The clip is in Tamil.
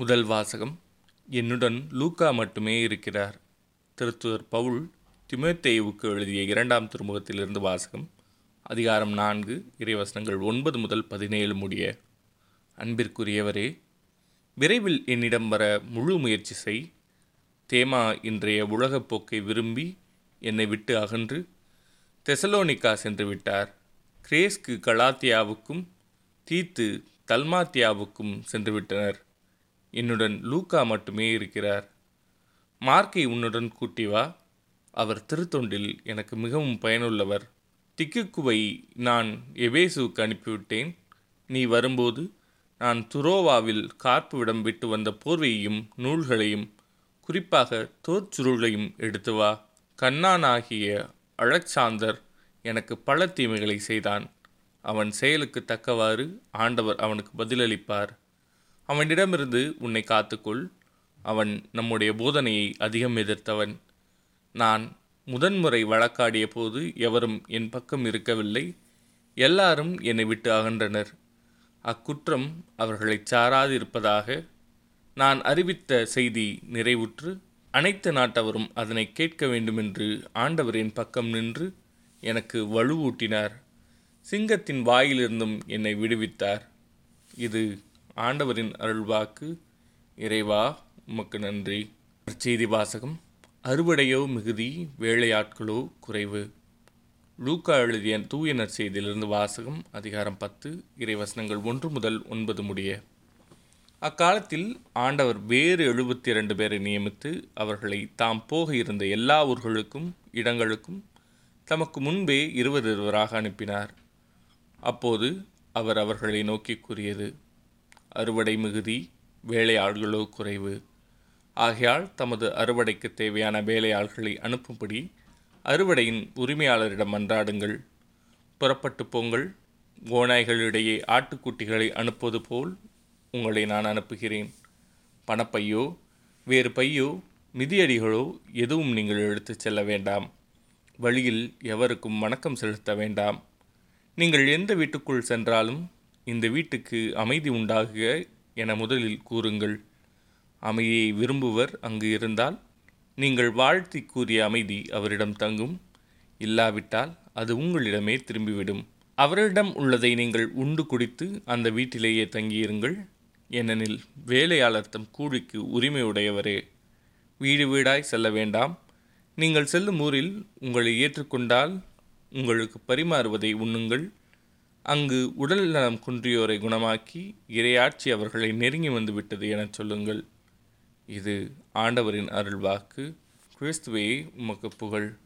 முதல் வாசகம். என்னுடன் லூக்கா மட்டுமே இருக்கிறார். திருத்துவர் பவுல் திமேத்தேவுக்கு எழுதிய இரண்டாம் திருமுகத்திலிருந்து வாசகம். அதிகாரம் நான்கு இறைவசனங்கள் ஒன்பது முதல் பதினேழு முடிய. அன்பிற்குரியவரே விரைவில் என்னிடம் வர முழு முயற்சி செய். தேமா இன்றைய உலகப் போக்கை விரும்பி என்னை விட்டு அகன்று. தெசலோனிக்கா சென்று விட்டார். கிரேஸ்கு கலாத்தியாவுக்கும் தீத்து தல்மாத்தியாவுக்கும் சென்று விட்டனர். என்னுடன் லூக்கா மட்டுமே இருக்கிறார். மார்க்கை உன்னுடன் கூட்டி வா. அவர் திருத்தொண்டில் எனக்கு மிகவும் பயனுள்ளவர். திக்குக்குவை நான் எபேசுவுக்கு அனுப்பிவிட்டேன். நீ வரும்போது நான் துரோவாவில் கார்ப்புவிடம் விட்டு வந்த போர்வையையும் நூல்களையும் குறிப்பாக தோற்சுருளையும் எடுத்து வா. கண்ணானாகிய அழச்சாந்தர் எனக்கு பல தீமைகளை செய்தான். அவன் செயலுக்கு தக்கவாறு ஆண்டவர் அவனுக்கு பதிலளிப்பார். அவனிடமிருந்து உன்னை காத்துக்கொள். அவன் நம்முடைய போதனையை அதிகம் எதிர்த்தவன். நான் முதன்முறை வழக்காடிய போது எவரும் என் பக்கம் இருக்கவில்லை. எல்லாரும் என்னை விட்டு அகன்றனர். அக்குற்றம் அவர்களைச் சாராது இருப்பதாக நான் அறிவித்த செய்தி நிறைவுற்று அனைத்து நாட்டவரும் அதனை கேட்க வேண்டுமென்று ஆண்டவரின் பக்கம் நின்று எனக்கு வலுவூட்டினார். சிங்கத்தின் வாயிலிருந்தும் என்னை விடுவித்தார். இது ஆண்டவரின் அருள்வாக்கு இறைவா உமக்கு நன்றி. செய்தி வாசகம் அறுவடையோ மிகுதி வேலையாட்களோ குறைவு. லூக்கா எழுதிய தூய நற்செய்தியிலிருந்து வாசகம் அதிகாரம் பத்து இறைவசனங்கள் ஒன்று முதல் ஒன்பது முடிய. அக்காலத்தில் ஆண்டவர் வேறு எழுபத்தி இரண்டு பேரை நியமித்து அவர்களை தாம் போக இருந்த எல்லா ஊர்களுக்கும் இடங்களுக்கும் தமக்கு முன்பே இருவர் இருவராக அனுப்பினார். அப்போது அவர் அவர்களை நோக்கி கூறியது அறுவடை மிகுதி வேலையாள்களோ குறைவு. ஆகையால் தமது அறுவடைக்கு தேவையான வேலையாள்களை அனுப்பும்படி அறுவடையின் உரிமையாளரிடம் மன்றாடுங்கள் புறப்பட்டு போங்கள். ஓநாய்களிடையே ஆட்டுக்குட்டிகளை அனுப்புவது போல் உங்களை நான் அனுப்புகிறேன். பணப்பையோ வேறு பையோ மிதியடிகளோ எதுவும் நீங்கள் எடுத்துச் செல்ல வேண்டாம். வழியில் எவருக்கும் வணக்கம் செலுத்த வேண்டாம். நீங்கள் எந்த வீட்டுக்குள் சென்றாலும் இந்த வீட்டுக்கு அமைதி உண்டாகுக என முதலில் கூறுங்கள். அமைதியை விரும்புவர் அங்கு இருந்தால் நீங்கள் வாழ்த்தி கூறிய அமைதி அவரிடம் தங்கும். இல்லாவிட்டால் அது உங்களிடமே திரும்பிவிடும். அவரிடம் உள்ளதை நீங்கள் உண்டு குடித்து அந்த வீட்டிலேயே தங்கியிருங்கள். ஏனெனில் வேலையாளர் தம் கூலிக்கு உரிமையுடையவரே. வீடு வீடாய் செல்ல வேண்டாம். நீங்கள் செல்லும் ஊரில் உங்களை ஏற்றுக்கொண்டால் உங்களுக்கு பரிமாறுவதை உண்ணுங்கள். அங்கு உடல் நலம் குன்றியோரை குணமாக்கி இரையாட்சி அவர்களை நெருங்கி வந்துவிட்டது என எனச் சொல்லுங்கள். இது ஆண்டவரின் அருள்வாக்கு. கிறிஸ்துவே உமக்கு புகழ்.